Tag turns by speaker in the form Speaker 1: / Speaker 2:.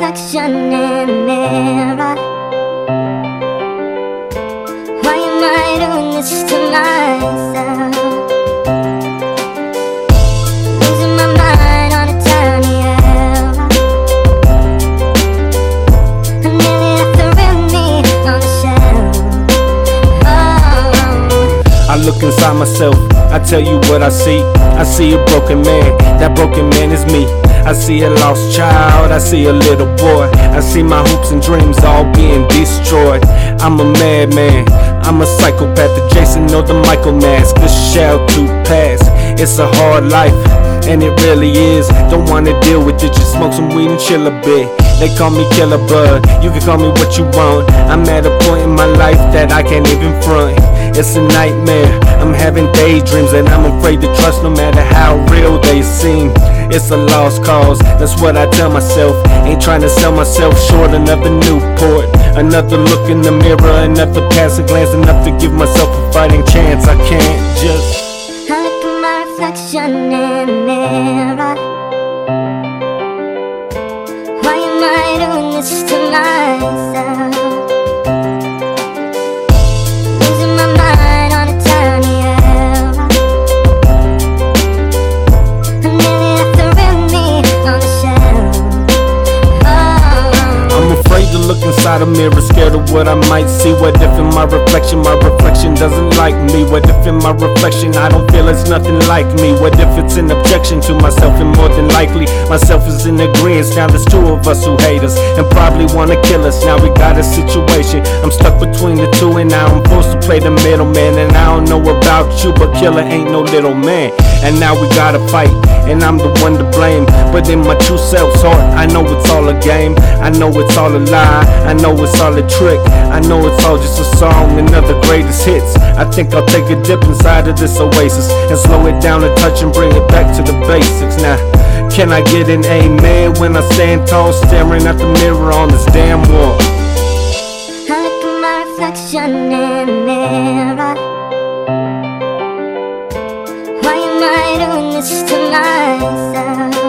Speaker 1: reflection in the mirror. Why am I doing this to myself? I
Speaker 2: look inside myself, I tell you what I see. I see a broken man, that broken man is me. I see a lost child, I see a little boy. I see my hopes and dreams all being destroyed. I'm a madman, I'm a psychopath. The Jason or the Michael mask, this shall to pass. It's a hard life, and it really is. Don't wanna deal with it, just smoke some weed and chill a bit. They call me Killer Bud, you can call me what you want. I'm at a point in my life that I can't even front. It's a nightmare. I'm having daydreams and I'm afraid to trust no matter how real they seem. It's a lost cause, that's what I tell myself. Ain't trying to sell myself short another Newport. Another look in the mirror, another passing glance, enough to give myself a fighting chance. I can't just.
Speaker 1: Look at my reflection in the mirror. Why am I doing this to myself?
Speaker 2: Inside a mirror, scared of what I might see. What if in my reflection, my reflection doesn't like me? What if in my reflection, I don't feel it's nothing like me? What if it's an objection to myself, and more than likely, myself is in agreement? Now there's two of us who hate us and probably wanna kill us. Now we got a situation, I'm stuck between the two, and now I'm forced to play the middleman. And I don't know about you, but killer ain't no little man. And now we gotta fight, and I'm the one to blame. But in my true self's heart, I know it's all a game. I know it's all a lie. I know it's all a trick. I know it's all just a song, another greatest hits. I think I'll take a dip inside of this oasis and slow it down a touch and bring it back to the basics. Now, can I get an amen when I stand tall, staring at the mirror on this damn wall?
Speaker 1: I look at my reflection in the mirror. Why am I doing this to myself?